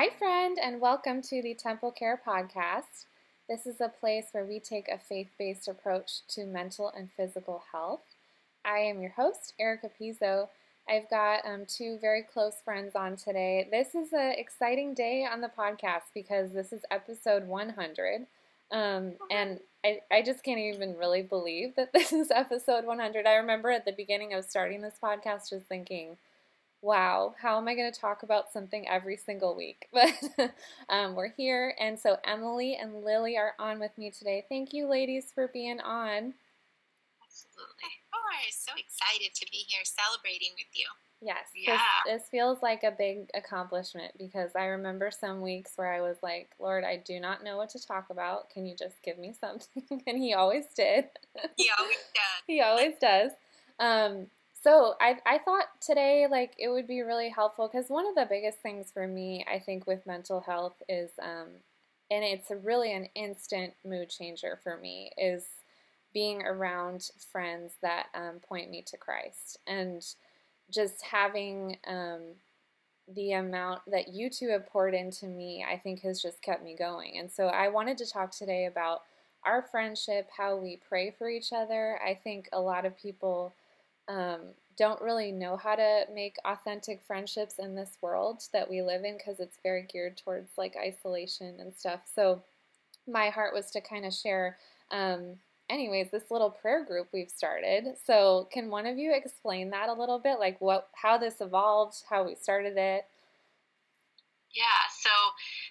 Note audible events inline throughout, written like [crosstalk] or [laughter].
Hi, friend, and welcome to the Temple Care Podcast. This is a place where we take a faith based approach to mental and physical health. I am your host, Erika Pizzo. I've got um, two very close friends on today. This is an exciting day on the podcast because this is episode 100. Um, and I, I just can't even really believe that [laughs] this is episode 100. I remember at the beginning of starting this podcast just thinking, wow, how am I going to talk about something every single week? [laughs] But um, we're here. And so Emily and Lily are on with me today. Thank you, ladies, for being on. Absolutely. Of course. So excited to be here celebrating with you. Yes. Yeah. This, this feels like a big accomplishment because I remember some weeks where I was like, Lord, I do not know what to talk about. Can you just give me [laughs] something? and He always did. He always does. [laughs] he always does. Um, so I, I thought today like it would be really helpful because one of the biggest things for me I think with mental health is um, and it's really an instant mood changer for me is being around friends that um, point me to Christ and just having um, the amount that you two have poured into me I think has just kept me going. And so I wanted to talk today about our friendship how we pray for each other. I think a lot of people um, don't really know how to make authentic friendships in this world that we live in because it's very geared towards like isolation and stuff. So my heart was to kind of share. Um, anyways, this little prayer group we've started. So can one of you explain that a little bit, like what, how this evolved, how we started it? Yeah. So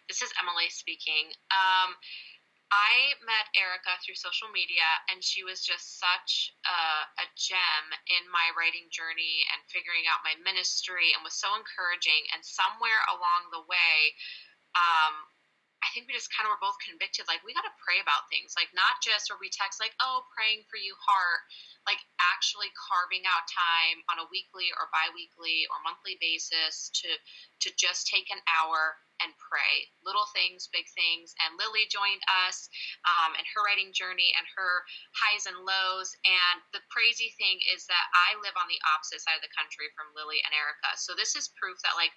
this is Emily speaking. Um, I met Erika through social media, and she was just such a, a, gem in my writing journey and figuring out my ministry, and was so encouraging. And somewhere along the way, um, I think we just kind of were both convicted like, we got to pray about things. Like, not just where we text, like, oh, praying for you, heart, like actually carving out time on a weekly or bi weekly or monthly basis to, to just take an hour and pray. Little things, big things. And Lily joined us um, in her writing journey and her highs and lows. And the crazy thing is that I live on the opposite side of the country from Lily and Erika. So this is proof that, like,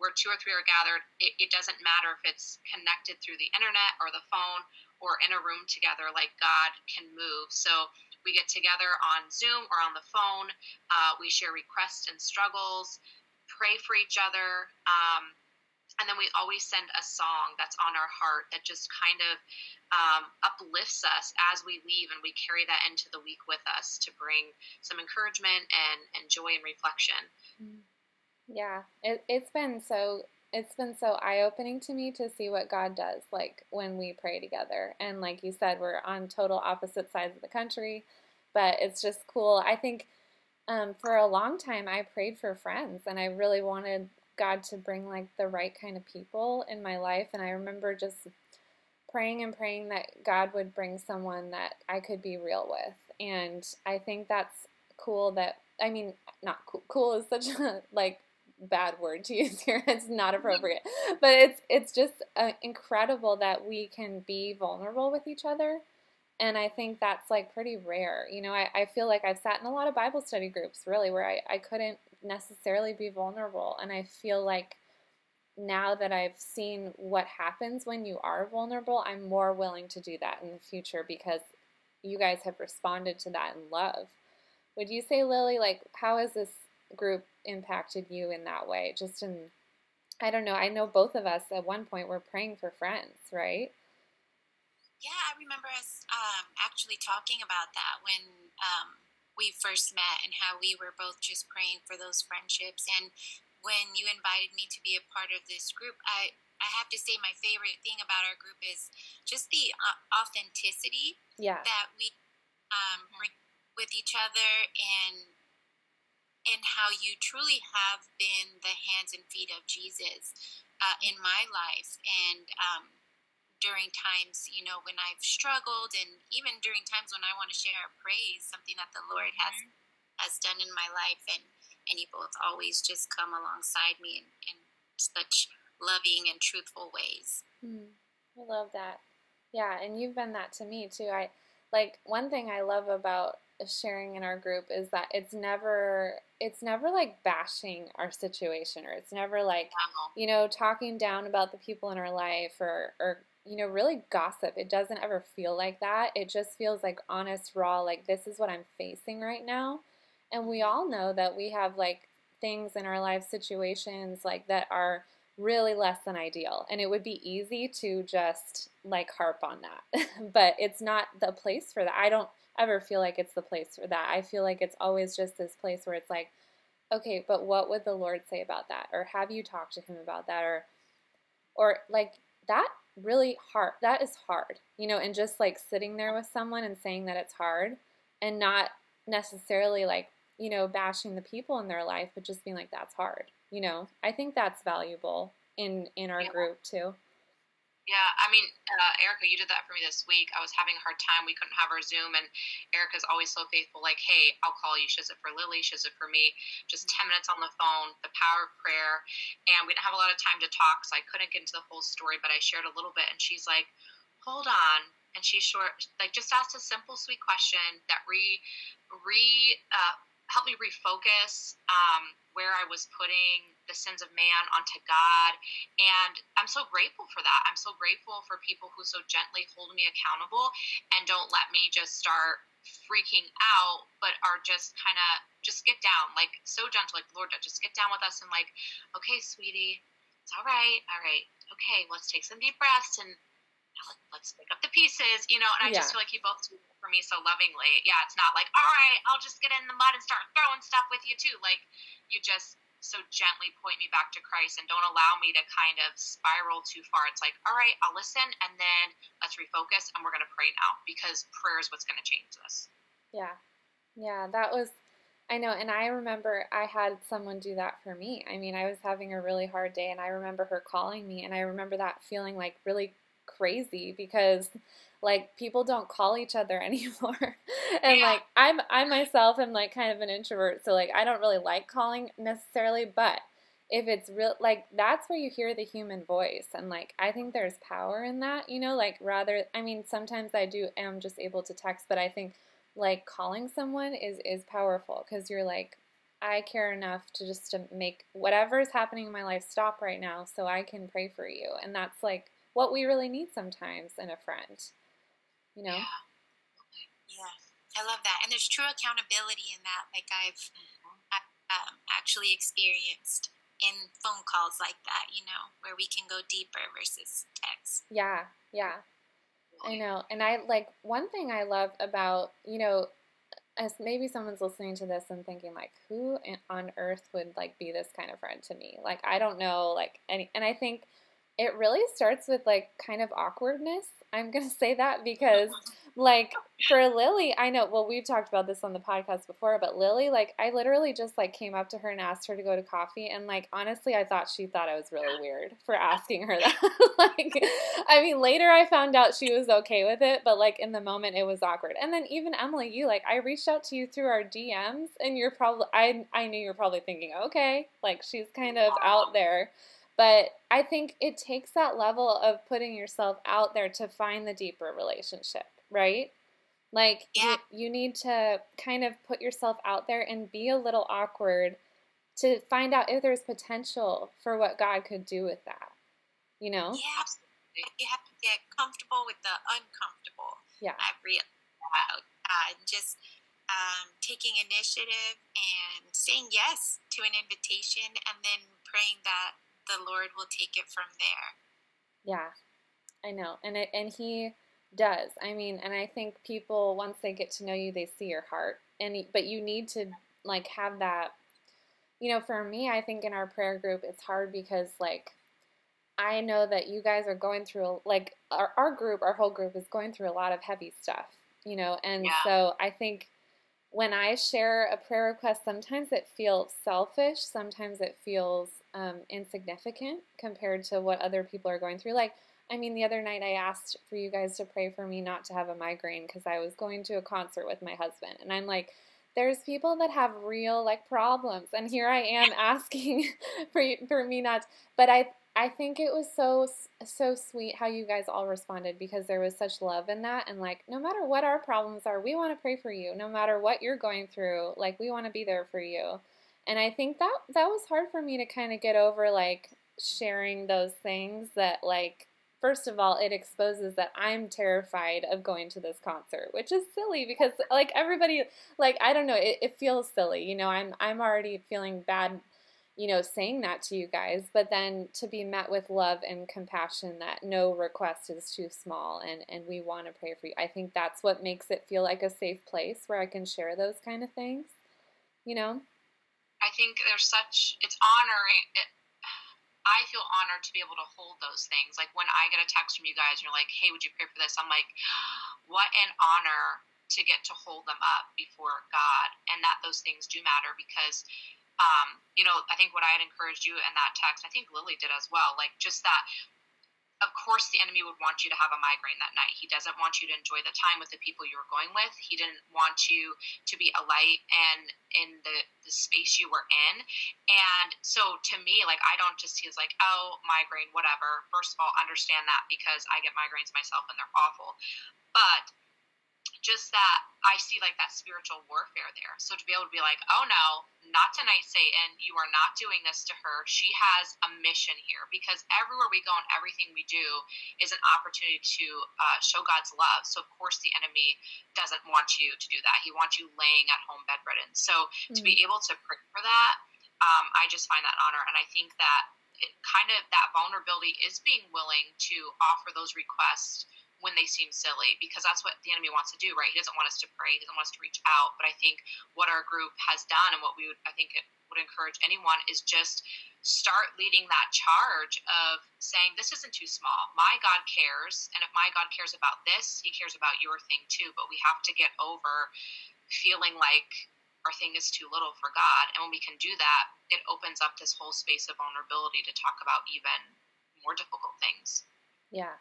where two or three are gathered, it, it doesn't matter if it's connected through the internet or the phone or in a room together, like, God can move. So we get together on Zoom or on the phone. Uh, we share requests and struggles, pray for each other. Um, and then we always send a song that's on our heart that just kind of um, uplifts us as we leave and we carry that into the week with us to bring some encouragement and, and joy and reflection. Yeah it, it's been so it's been so eye-opening to me to see what god does like when we pray together. And like you said we're on total opposite sides of the country but it's just cool. I think um, for a long time i prayed for friends and i really wanted God to bring like the right kind of people in my life. And I remember just praying and praying that God would bring someone that I could be real with. And I think that's cool that, I mean, not cool, cool is such a like bad word to use here. [laughs] It's not appropriate. But it's it's just uh, incredible that we can be vulnerable with each other. And I think that's like pretty rare. You know, I, I feel like I've sat in a lot of Bible study groups really where I, I couldn't necessarily be vulnerable. And I feel like now that I've seen what happens when you are vulnerable, I'm more willing to do that in the future because you guys have responded to that in love. Would you say, Lily, like, how has this group impacted you in that way? Just in, I don't know, I know both of us at one point were praying for friends, right? Yeah, I remember us um, actually talking about that when um, we first met and how we were both just praying for those friendships. And when you invited me to be a part of this group, I I have to say my favorite thing about our group is just the uh, authenticity yeah. that we um, bring with each other and and how you truly have been the hands and feet of Jesus uh, in my life and um, during times, you know, when I've struggled and even during times when I want to share praise, something that the Lord mm-hmm. has has done in my life and and you both always just come alongside me in, in such loving and truthful ways. Mm, I love that. Yeah, and you've been that to me too. I like one thing I love about sharing in our group is that it's never it's never like bashing our situation or it's never like you know talking down about the people in our life or or you know really gossip. It doesn't ever feel like that. It just feels like honest raw like this is what i'm facing right now. And we all know that we have like things in our life situations like that are really less than ideal. And it would be easy to just like harp on that. [laughs] But it's not the place for that. I don't ever feel like it's the place for that. I feel like it's always just this place where it's like okay but what would the lord say about that? Or have you talked to him about that? Or or like that really hard that is hard you know and just like sitting there with someone and saying that it's hard and not necessarily like you know bashing the people in their life but just being like that's hard you know i think that's valuable in in our Yeah. group too Yeah, I mean, uh, Erika, you did that for me this week. I was having a hard time. We couldn't have our Zoom, and Erika's always so faithful. Like, hey, I'll call you. She does it for Lily. She does it for me. Just 10 minutes on the phone, the power of prayer. And we didn't have a lot of time to talk, so I couldn't get into the whole story, but I shared a little bit. And she's like, hold on. And she short, like, just asked a simple, sweet question that re, re, uh, helped me refocus um, where I was putting the sins of man onto God. And I'm so grateful for that. I'm so grateful for people who so gently hold me accountable and don't let me just start freaking out, but are just kind of just get down, like so gentle, like Lord, just get down with us and like, okay, sweetie, it's all right, all right, okay, let's take some deep breaths and let- let's pick up the pieces, you know. And I just feel like you both do it for me so lovingly. Yeah, it's not like, all right, I'll just get in the mud and start throwing stuff with you too. Like you just so gently point me back to Christ and don't allow me to kind of spiral too far. It's like, all right, I'll listen and then let's refocus and we're going to pray now because prayer is what's going to change this. Yeah. Yeah, that was I know and I remember I had someone do that for me. I mean, I was having a really hard day and I remember her calling me and I remember that feeling like really crazy because like people don't call each other [laughs] anymore. and Yeah. like I'm I myself am like kind of an introvert, so like I don't really like calling necessarily, but if it's real like that's where you hear the human voice and like I think there's power in that, you know, like rather I mean sometimes I do am just able to text, but I think like calling someone is is powerful because you're like I care enough to just to make whatever is happening in my life stop right now so I can pray for you. And that's like what we really need sometimes in a friend. You know? Yeah. Yeah, I love that. And there's true accountability in that. Like I've um, actually experienced in phone calls like that, you know, where we can go deeper versus text. Yeah, yeah. I know. And I like one thing I love about, you know, as maybe someone's listening to this and thinking like who on earth would like be this kind of friend to me? Like I don't know like any and I think it really starts with like kind of awkwardness. I'm going [laughs] to say that because like for Lily, I know well we've talked about this on the podcast before, but Lily like I literally just like came up to her and asked her to go to coffee and like honestly I thought she thought I was really weird for asking her [laughs] that. like I mean later I found out she was okay with it, but like in the moment it was awkward. And then even Emily, you like I reached out to you through our DMs and you're probably I I knew you're probably thinking, "Okay, like she's kind of out there." But I think it takes that level of putting yourself out there to find the deeper relationship, right? Like Yeah. you, you need to kind of put yourself out there and be a little awkward to find out if there's potential for what God could do with that. You know? Yeah, Absolutely. you have to get comfortable with the uncomfortable. Yeah. I realized that. Uh, just um, taking initiative and saying yes to an invitation and then praying that the Lord will take it from there. Yeah, I know, and it, and he does. I mean, and I think people once they get to know you, they see your heart, and but you need to like have that. You know, for me, I think in our prayer group, it's hard because like I know that you guys are going through like our our group, our whole group is going through a lot of heavy stuff. You know, and Yeah. so I think when I share a prayer request, sometimes it feels selfish, sometimes it feels um, insignificant compared to what other people are going through. Like, I mean, the other night I asked for you guys to pray for me not to have a migraine because I was going to a concert with my husband. And I'm like, there's people that have real like problems. And here I am [laughs] asking for, for me not, but I, I think it was so so sweet how you guys all responded because there was such love in that and like no matter what our problems are, we want to pray for you. No matter what you're going through, like we want to be there for you. And I think that that was hard for me to kind of get over like sharing those things that like first of all, it exposes that I'm terrified of going to this concert, which is silly because like everybody like I don't know, it, it feels silly. You know, I'm I'm already feeling bad, you know, saying that to you guys, but then to be met with love and compassion that no request is too small and, and we want to pray for you. I think that's what makes it feel like a safe place where I can share those kind of things. You know? I think there's such it's honoring it, I feel honored to be able to hold those things. Like when I get a text from you guys and you're like, hey, would you pray for this? I'm like, what an honor to get to hold them up before God and that those things do matter because um, you know, I think what I had encouraged you in that text, I think Lily did as well, like just that of course the enemy would want you to have a migraine that night. He doesn't want you to enjoy the time with the people you were going with. He didn't want you to be a light and in the, the space you were in. And so to me, like I don't just see like, oh, migraine, whatever. First of all, understand that because I get migraines myself and they're awful. But just that I see like that spiritual warfare there. So to be able to be like, oh no, not tonight, Satan, you are not doing this to her. She has a mission here because everywhere we go and everything we do is an opportunity to uh, show God's love. So of course the enemy doesn't want you to do that. He wants you laying at home bedridden. So mm-hmm. to be mm. able to pray for that, um, I just find that honor, and I think that it kind of that vulnerability is being willing to offer those requests when they seem silly because that's what the enemy wants to do, right? He doesn't want us to pray, he doesn't want us to reach out. But I think what our group has done and what we would, I think, it would encourage anyone is just start leading that charge of saying, This isn't too small. My God cares. And if my God cares about this, he cares about your thing too. But we have to get over feeling like our thing is too little for God. And when we can do that, it opens up this whole space of vulnerability to talk about even more difficult things. Yeah,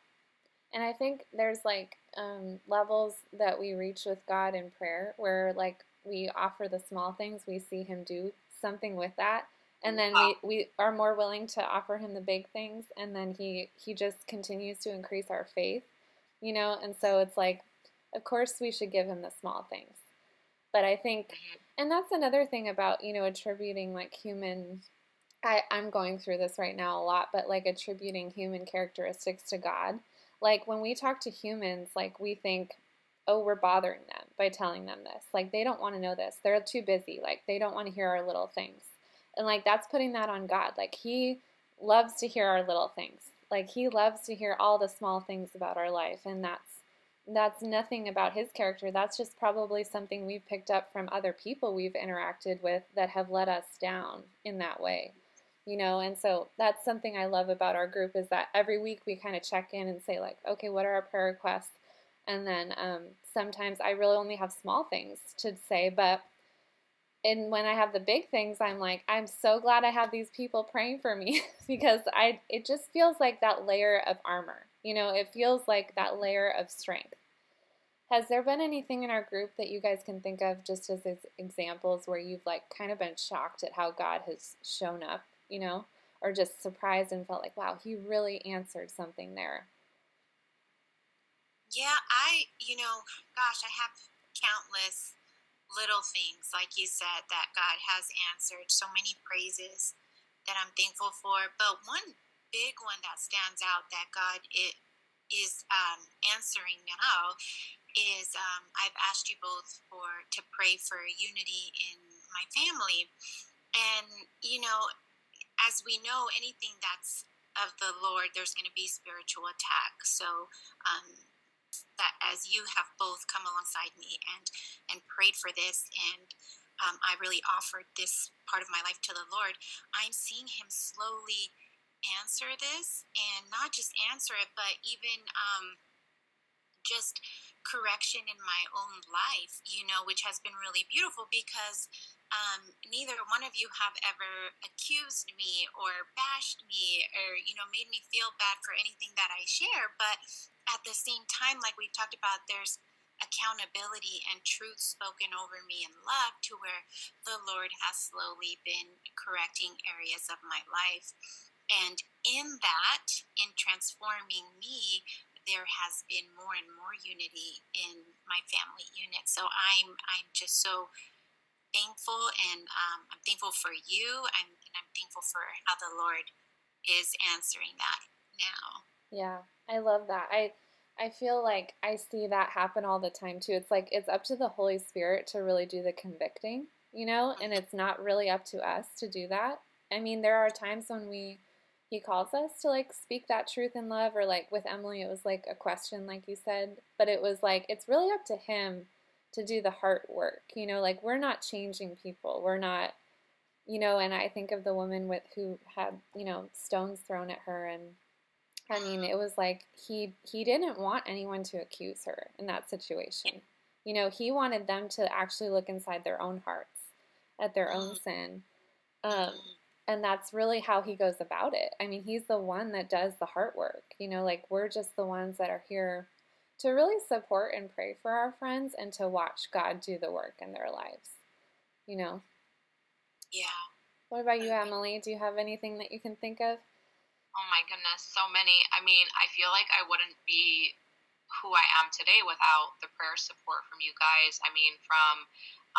and I think there's like um, levels that we reach with God in prayer where like we offer the small things, we see Him do something with that, and then we, we are more willing to offer Him the big things, and then He He just continues to increase our faith, you know. And so it's like, of course, we should give Him the small things, but I think, and that's another thing about you know attributing like human. I, I'm going through this right now a lot, but like attributing human characteristics to God like when we talk to humans, like we think, oh, we're bothering them by telling them this. Like they don't want to know this. They're too busy. Like they don't want to hear our little things. And like that's putting that on God. Like he loves to hear our little things. Like he loves to hear all the small things about our life and that's that's nothing about his character. That's just probably something we've picked up from other people we've interacted with that have let us down in that way you know and so that's something i love about our group is that every week we kind of check in and say like okay what are our prayer requests? And then um, sometimes i really only have small things to say but and when i have the big things i'm like i'm so glad i have these people praying for me [laughs] because i it just feels like that layer of armor you know it feels like that layer of strength. Has there been anything in our group that you guys can think of just as examples where you've like kind of been shocked at how god has shown up you know, or just surprised and felt like, wow, he really answered something there? Yeah, I, you know, gosh, I have countless little things, like you said, that God has answered, so many praises that I'm thankful for. But one big one that stands out that God it is um, answering now is um, I've asked you both for to pray for unity in my family, and you know as we know, anything that's of the Lord, there's going to be spiritual attack. So, um, that as you have both come alongside me and and prayed for this, and um, I really offered this part of my life to the Lord, I'm seeing Him slowly answer this, and not just answer it, but even um, just correction in my own life, you know, which has been really beautiful because um, neither one of you have ever accused me or bashed me or, you know, made me feel bad for anything that I share. But at the same time, like we've talked about, there's accountability and truth spoken over me in love to where the Lord has slowly been correcting areas of my life. And in that, in transforming me, there has been more and more unity in my family unit. So I'm I'm just so thankful, and um, I'm thankful for you, I'm, and I'm thankful for how the Lord is answering that now. Yeah, I love that. I I feel like I see that happen all the time too. It's like it's up to the Holy Spirit to really do the convicting, you know, and it's not really up to us to do that. I mean, there are times when we he calls us to like speak that truth in love or like with Emily it was like a question like you said, but it was like it's really up to him to do the heart work. You know, like we're not changing people. We're not you know, and I think of the woman with who had, you know, stones thrown at her and I mean, it was like he he didn't want anyone to accuse her in that situation. You know, he wanted them to actually look inside their own hearts at their own sin. Um, and that's really how he goes about it. I mean, he's the one that does the heart work. You know, like we're just the ones that are here to really support and pray for our friends and to watch God do the work in their lives. You know? Yeah. What about you, Emily? Do you have anything that you can think of? Oh my goodness, so many. I mean, I feel like I wouldn't be who I am today without the prayer support from you guys. I mean, from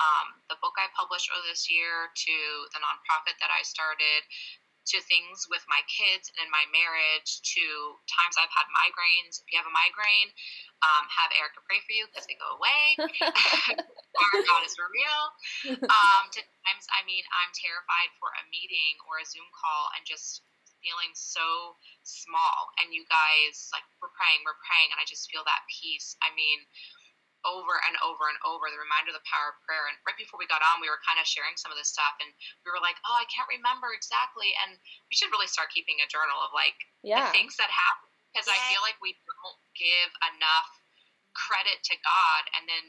um, the book I published earlier this year to the nonprofit that I started to things with my kids and in my marriage to times I've had migraines. If you have a migraine, um, have Erika pray for you because they go away. [laughs] [laughs] Our God is real. Um, to times, I mean, I'm terrified for a meeting or a Zoom call and just feeling so small. And you guys, like, we're praying, we're praying, and I just feel that peace. I mean, over and over and over the reminder of the power of prayer and right before we got on we were kind of sharing some of this stuff and we were like oh i can't remember exactly and we should really start keeping a journal of like yeah. the things that happen because yeah. i feel like we don't give enough credit to god and then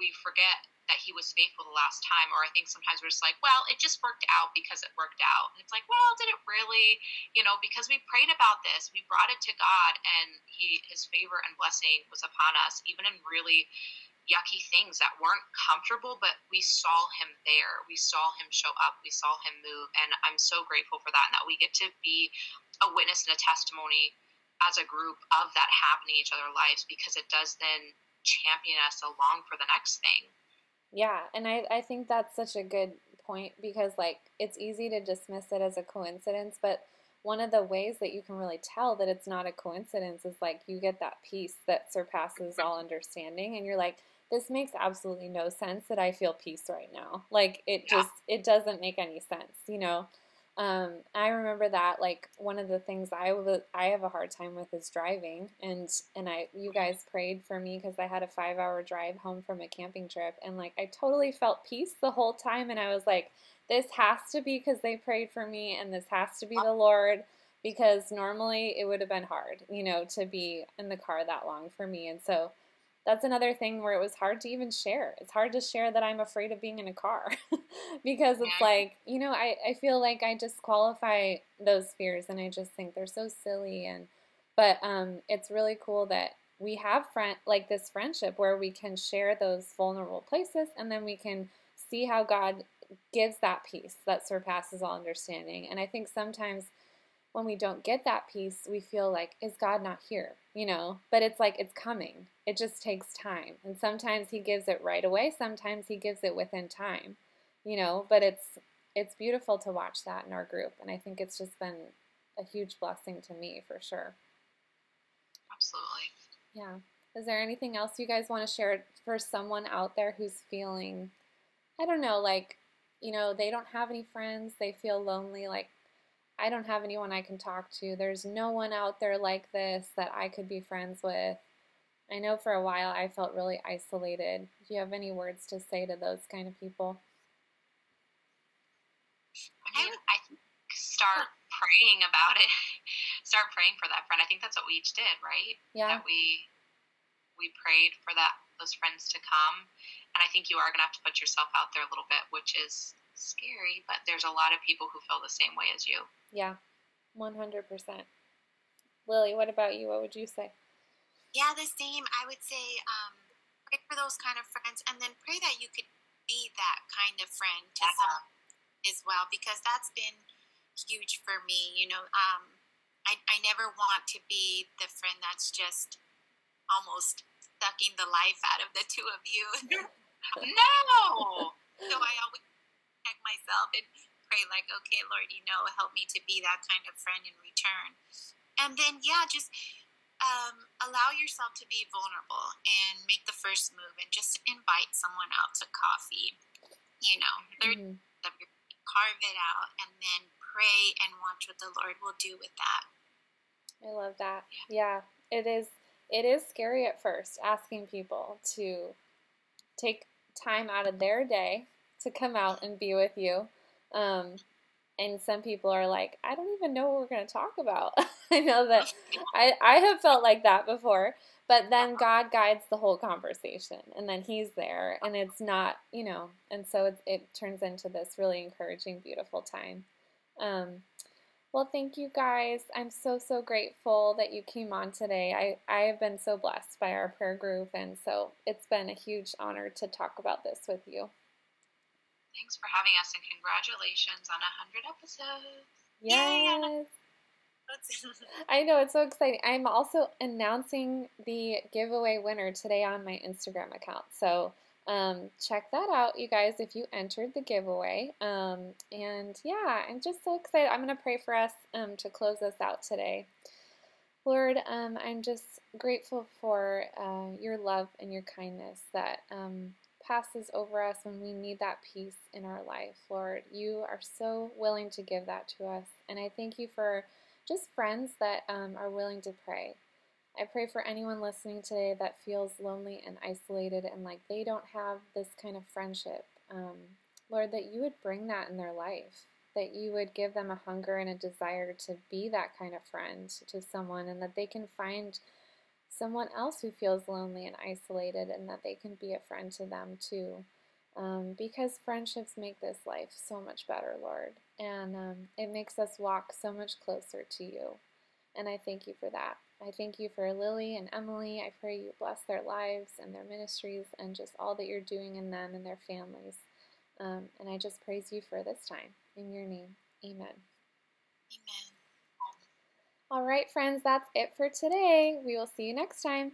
we forget that he was faithful the last time or i think sometimes we're just like well it just worked out because it worked out. And it's like well did it really? You know because we prayed about this we brought it to god and he his favor and blessing was upon us even in really yucky things that weren't comfortable but we saw him there. We saw him show up. We saw him move. And i'm so grateful for that and that we get to be a witness and a testimony as a group of that happening in each other's lives because it does then champion us along for the next thing yeah, and I, I think that's such a good point because, like, it's easy to dismiss it as a coincidence, but one of the ways that you can really tell that it's not a coincidence is like you get that peace that surpasses all understanding, and you're like, this makes absolutely no sense that I feel peace right now. Like, it yeah. just, it doesn't make any sense, you know? Um, I remember that like one of the things I was I have a hard time with is driving, and and I you guys prayed for me because I had a five hour drive home from a camping trip, and like I totally felt peace the whole time, and I was like, this has to be because they prayed for me, and this has to be the Lord because normally it would have been hard, you know, to be in the car that long for me, and so that's another thing where it was hard to even share. It's hard to share that I'm afraid of being in a car [laughs] because it's like, you know, I, I feel like I disqualify those fears and I just think they're so silly and but um it's really cool that we have friend like this friendship where we can share those vulnerable places and then we can see how God gives that peace that surpasses all understanding. And I think sometimes when we don't get that peace, we feel like, is God not here? You know, but it's like it's coming. It just takes time. And sometimes he gives it right away, sometimes he gives it within time. You know, but it's it's beautiful to watch that in our group and I think it's just been a huge blessing to me for sure. Absolutely. Yeah. Is there anything else you guys want to share for someone out there who's feeling I don't know, like, you know, they don't have any friends, they feel lonely, like I don't have anyone I can talk to. There's no one out there like this that I could be friends with. I know for a while I felt really isolated. Do you have any words to say to those kind of people? I mean, I start praying about it. [laughs] start praying for that friend. I think that's what we each did, right? Yeah. That we we prayed for that those friends to come, and I think you are going to have to put yourself out there a little bit, which is scary. But there's a lot of people who feel the same way as you. Yeah, 100%. Lily, what about you? What would you say? Yeah, the same. I would say um, pray for those kind of friends and then pray that you could be that kind of friend to uh-huh. some as well because that's been huge for me. You know, um, I, I never want to be the friend that's just almost sucking the life out of the two of you. [laughs] no. so I always check myself and pray, like, okay, Lord, you know, help me to be that kind of friend in return. And then, yeah, just um, allow yourself to be vulnerable and make the first move and just invite someone out to coffee. You know, mm-hmm. carve it out and then pray and watch what the Lord will do with that. I love that. Yeah, it is. It is scary at first asking people to take time out of their day to come out and be with you. Um, and some people are like, I don't even know what we're going to talk about. [laughs] I know that I, I have felt like that before. But then God guides the whole conversation, and then He's there, and it's not, you know, and so it, it turns into this really encouraging, beautiful time. Um, well, thank you guys. I'm so, so grateful that you came on today. I, I have been so blessed by our prayer group, and so it's been a huge honor to talk about this with you. Thanks for having us, and congratulations on 100 episodes. Yes. I know, it's so exciting. I'm also announcing the giveaway winner today on my Instagram account. So um, check that out, you guys, if you entered the giveaway. Um, and yeah, I'm just so excited. I'm going to pray for us um, to close us out today. Lord, um, I'm just grateful for uh, your love and your kindness that um, passes over us when we need that peace in our life. Lord, you are so willing to give that to us. And I thank you for just friends that um, are willing to pray. I pray for anyone listening today that feels lonely and isolated and like they don't have this kind of friendship. Um, Lord, that you would bring that in their life, that you would give them a hunger and a desire to be that kind of friend to someone, and that they can find someone else who feels lonely and isolated and that they can be a friend to them too. Um, because friendships make this life so much better, Lord. And um, it makes us walk so much closer to you. And I thank you for that. I thank you for Lily and Emily. I pray you bless their lives and their ministries and just all that you're doing in them and their families. Um, and I just praise you for this time. In your name, amen. Amen. All right, friends, that's it for today. We will see you next time.